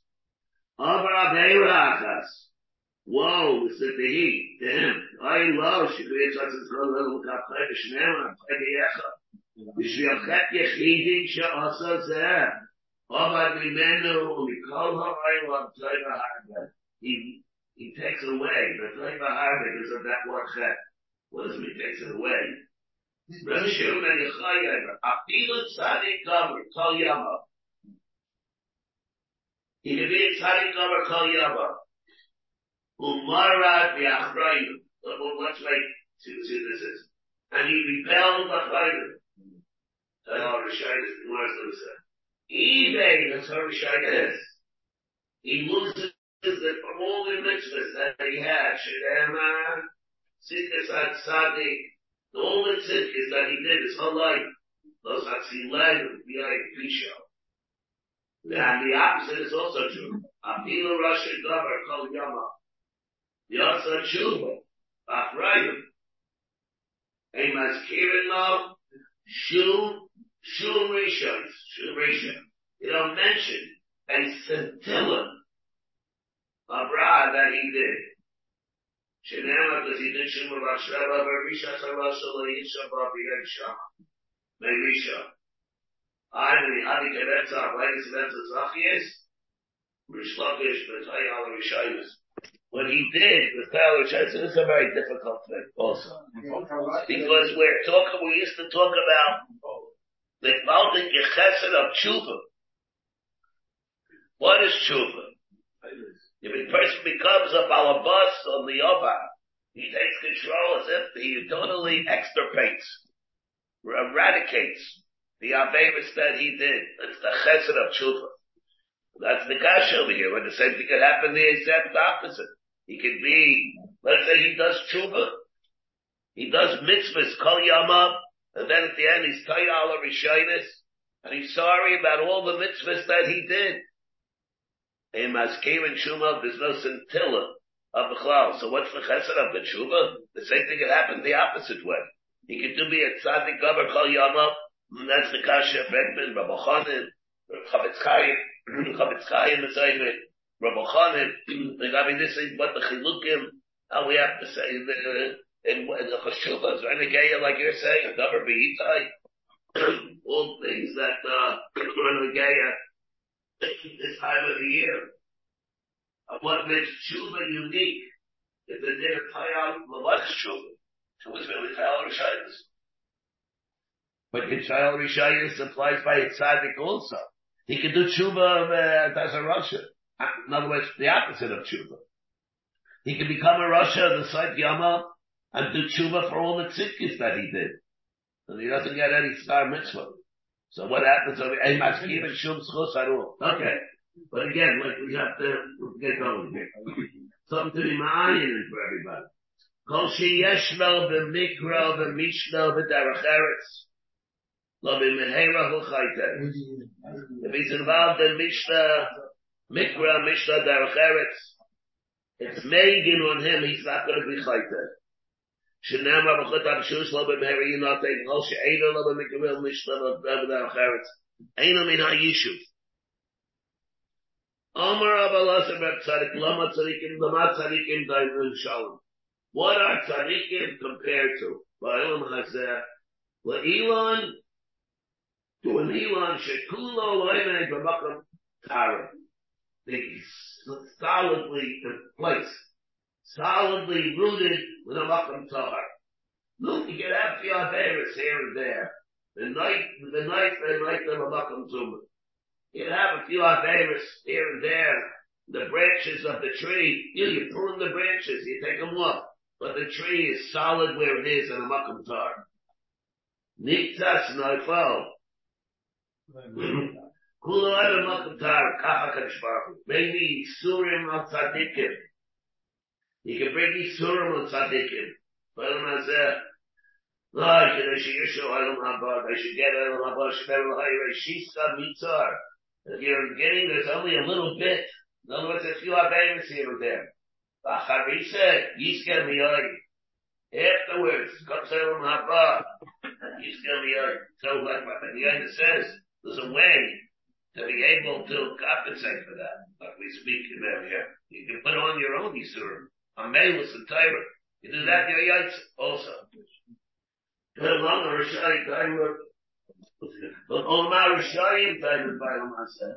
Abra Beira Achas. Whoa, this is the heat, to him. I love Shekriya Satwa Mischol Oilo Mekapstos, Shnema, Pegeyecha. Bishvil Chet Yechidin Sha'asa Zeh. Abba Bimenu, Mikol HaOilo Tzayva Harbe. He, he takes away, the Tzayva Harbe, because of that one Chet. What does it mean, takes it away? Rabbi Shimon ben Yochai, Afilu Tzadik Gomer, Kol Yama. He can be a Tzadik Gomer, Kol Yama. Umarad V'Achrayim. Let's wait to see this is. And he rebelled B'Achrayim. That's all Rishayim is, the Gemara is say. eBay, how Rishayim is. He loses it from all the mitzvahs that he had. Shedema, Sikas Ad Tzadik, all the tzidkis that he did his whole life, those hatzilay v'yay pisha. And the opposite is also true. Apilu Rashi Gavar Kol Yama. Yasa Tshuva. Achrayim. Emas Kirin Shul, Shul Rishon, Shul Rishon. You don't mention a scintilla of Ra that he did. Shenema, because he did Shema Vashrava, but Risha Sarasala Yishaba Bihem Shama. May Risha. I mean, Adi Kevetza, Reish Lakish, What he did with Tyler Chesed is a very difficult thing also. Because we're talking, we used to talk about the mountain Yechesed of Tshuva. What is Tshuva? If a person becomes a balabas on the Yoba, he takes control as if he totally extirpates, eradicates the Averis that he did. It's the chesed of tshuva. That's the gash over here, when the same thing could happen the exact opposite. He could be, let's say he does tshuva, he does mitzvahs, kol yamav, and then at the end he's tayal rishonis, and he's sorry about all the mitzvahs that he did in Maskev and Shumav, there's no scintilla of cloud. So what's the chesed of the Shumav? The same thing could happen the opposite way. He could do be a tzaddik gaber kol yamav, and that's the kasha Beckman, Rabbi Chanan, Chavetz Chaim, Chavetz Chaim is it, Rabbi Chanan, I mean this is what the chilukim, how we have to say, the, in the cheshuvas, renegaya, like you're saying, gaber beitai, all things that, uh, renegaya, this time of the year. Of what makes tshuva unique is the day of Tayam Lavach tshuva. Tshuva is really Tayal Rishayas. But Yitzhayel Rishayas applies by Tzaddik also. He can do tshuva uh, as a Russia. In other words, the opposite of tshuva. He can become a Russia the site Yama and do tshuva for all the tzidkis that he did. And he doesn't get any star mitzvah. So what happens Okay. But again, we have to get going here. Something to be ma'ayin for everybody. Kol sheyesh lo b'mikra b'mishna b'derech eretz. Lo b'mehera h'chayte. If he's involved in mishna, mikra, mishna, derech eretz, it's megan on him, he's not going to be chayte. שנאמר בחוט הבשוש לא במהרי ינותן, כל שאינו לא במקבל משלם בדבר אחרת. אינו מן היישוב. אומר אבל עשר בצדיק, למה צדיקים, למה צדיקים דיימים שלום? What are tzadikim compared to? Ba'ilum hazeh, la'ilon, to an elon, shekulo loimei b'makam tara. They solidly in place solidly rooted with a makam tahar. Look, you can have your favorites here and there. The night, the night, the night of a makam tumah. You have a few favorites here and there. The branches of the tree, you, you prune the branches, you take them off. But the tree is solid where it is in a makam tahar. Niktas noifal. Kulu Adam Makatar, Kacha Kadishbaru. Bring the Surim of Tzadikim. You can bring the Surim of Tzadikim. But I'm say, no, I should, I should, should get Adam Habad, Shisa Mitzar. If you're getting, there's only a little bit. In other words, a few Abayim here or there. Bacharisa, Yiska. Afterwards, comes Yiska Miyoi. So like what the says, there's a way to be able to compensate for that. Like we speak in there here. You can put on your own Yisurim. A Melus and Torah. You do that, your Yaitz also. Good along the Rishai Timer. But Omar Rishai Timer by Omasa.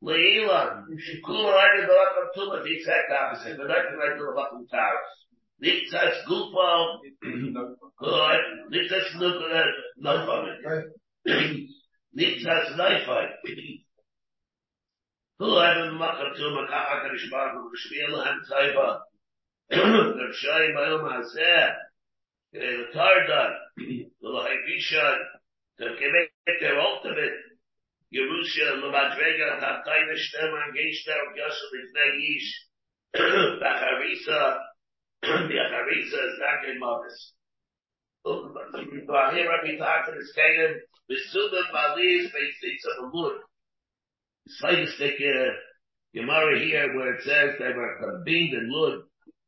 Leila. Kula Raya the Lakam Tuma, the exact opposite. The next right to the Lakam Taras. Litzas Gupo. Good. Nukulet. No comment. Nitzas Neifai. Hoeven maken te maken, ik heb gespaard om te spelen en te zeggen. Er zijn bij hem aan zee. Ik heb het daar. Zal hij kiezen. Dan kan ik het er ook te met. Je moest je de maatregel aan het tijden stemmen en geen stem op jassen met Slightest Gemara here where it says they were convened in Lud.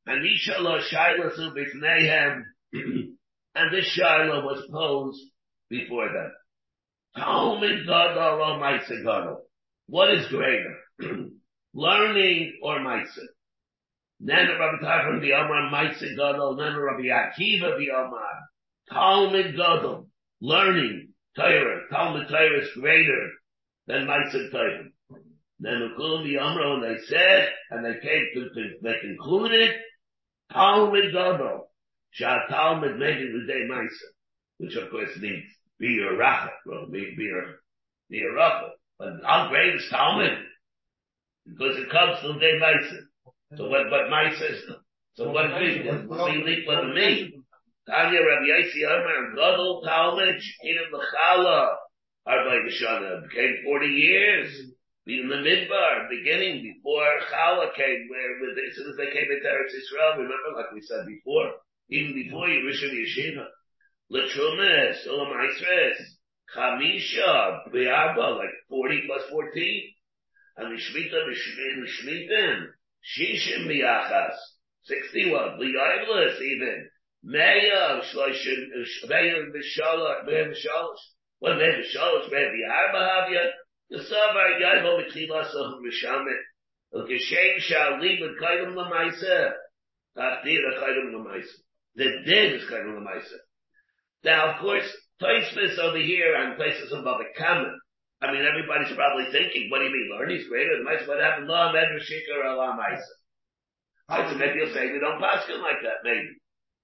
And Ishallah Shiloh Su Bifnehem. And this Shiloh was posed before them. Talmud Gadol or Maisa. What is greater? Learning or Maisa? Then Rabbi Tarfon the Omar Maisa Gadol, then Rabbi Akiva the Omar. Talmud Gadol. Learning. Torah. Talmud Torah is greater than Maisa Torah. Then the Omar, when they said, and they came to, to they concluded, Talmud Gadol. Shah Talmud the day Maisa. Which of course means be your racha, well, be, be your, be your racha. But how great is Talmud? Because it comes from day Maisa. So what, what Maisa is, so what what what it means. Tanya Rabbi Yossi Omer, Gadol Talmud, Shekinim L'chala, Arba Yishana, became 40 years, in the Midbar, beginning before Chala came, where, with, as soon as they came into Eretz Yisrael, remember, like we said before, even before Yerusha Yeshiva, Latrumas, Olam Isres, Chamisha, Be'arba, like 40 plus 14, and the Shemitah, Shishim Biyachas, 61, Li'ayvlis even, Meya, Shloshim, Meya, Mishalosh, Well, Meya, Mishalosh, Meya, Biyarba Havya, the Savar, Yaivo, Mitchila, Sahum, Mishamet, Ukeshem, Shalim, and Kaidam Lamaisa, Tachtira, Kaidam Lamaisa. The dead is Kaidam Lamaisa. Now, of course, Taisvis over here and places above the common. I mean, everybody's probably thinking, what do you mean, learning's greater than Maisa? What happened? La Medra Shikar Allah Maisa. So maybe you'll say, we don't pass him like that, maybe.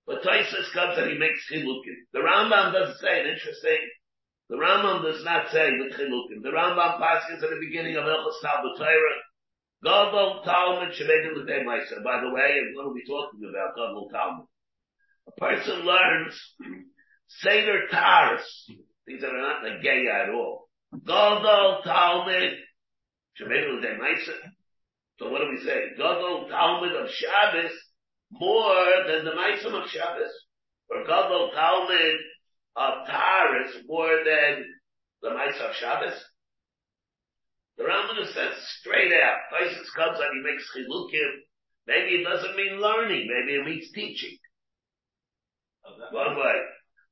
But Taisus comes and he makes chilukin. The Rambam doesn't say it. Interesting. The Rambam does not say the Chilukim. The Rambam passes at the beginning of Elchus Talmud Torah. Gadol Talmud Shemegel L'Dei Maisa. By the way, and what are we talking about? Gadol Talmud. A person learns Seder. Things that are not the gay at all. Gadol Talmud Shemegel L'Dei Maisa. So what do we say? Gadol Talmud of Shabbos more than the Maisim of Shabbos. Or Gadol Talmud of Taras more than the Maisim of Shabbos. The Rambam says straight out, Isis comes and he makes chilukim. Maybe it doesn't mean learning, maybe it means teaching. One way.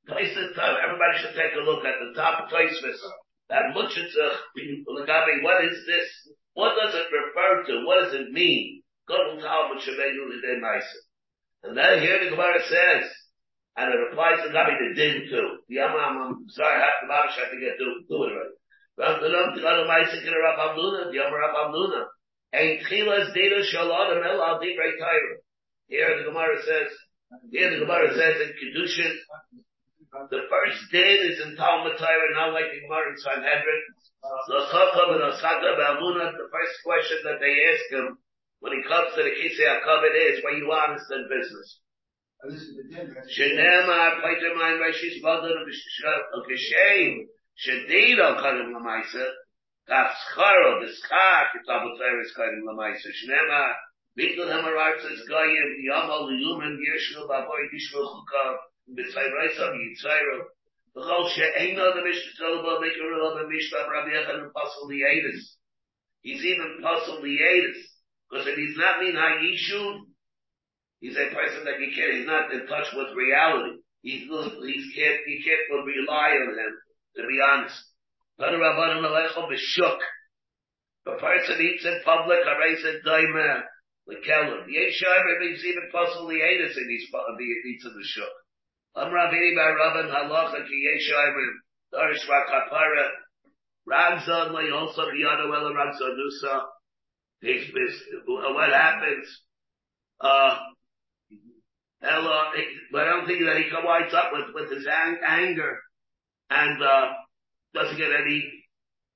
Taisus, uh, everybody should take a look at the top of Taisus. That Muchitzah, what is this? What does it refer to? What does it mean? Gadol Talmud Shemenu Lidei Maisim. And then here the Gemara says, and it applies to Gabi the Din too. The Yamam, I'm sorry, I have to Babish, I have to get do, do it right. Ramdunam Tigadu Maisik in Rav Amnuna, the Yamar Rav Amnuna. Ein Tchilas Dita Shalom El Al Divrei Torah. Here the Gemara says, here the Gemara says in Kidushin, the first din is in Talmud Torah, not like the Gemara in Sanhedrin. The Chacham and Asaka Ba'amuna, the first question that they ask him, when he comes to the Kisei HaKavod is, were you honest in business? Ukeshem, Shadida, Kadim Lamaisa, Das Charo, the Schar, Kitab Tzeres Kaidim Lamaisa Shnema, Mikkel Hamarat says Goyim, Yamal Yuman Yeshnu Baboy Yishnu Chukav, B'tzayraisa Yitzayro, V'chol She'eino the Mishnah Tolba, Mikkel Rila B'Mishnah Rabbi Yechad and Pasul Liadis. He's even Pasul Liadis. Because if he's not Min HaYishu, he's a person that you can't, he's not in touch with reality. He's, he's he can't, you can't rely on him, to be honest. The person eats in public, Haray said, Daima, the. The Yeshiva means even possibly Aedis in these, eats in the shuk. Am Ravini by Rabban Halacha ki Yeshiva, Darish Rakapara, Ragzon, like also Yado Ela Ragzon Nusa. What happens? Uh, Ella, but I don't think that he winds up with, with his ang- anger and, uh, doesn't get any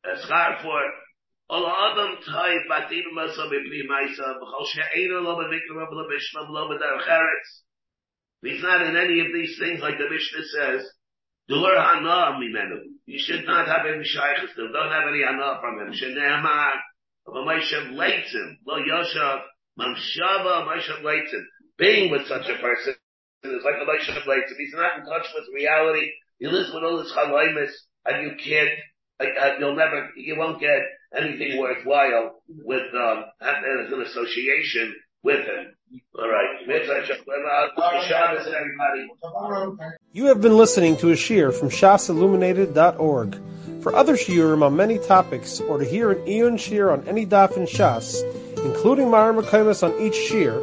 uh, scar for it. He's not in any of these things like the Mishnah says. You should not have any shaykhs. Don't have any hana from him. Shene'amar v'mayshav leitzim lo mamshava leitzim. Being with such a person is like a mayshav If He's not in touch with reality. He lives with all his chalaymis and you can't, uh, you'll never, you won't get anything worthwhile with, um, as an association with him. All right. You have been listening to a shiur from shasilluminated.org. For other shiurim on many topics, or to hear an iyun shiur on any daf in Shas, including Mareh Mekomos on each shiur,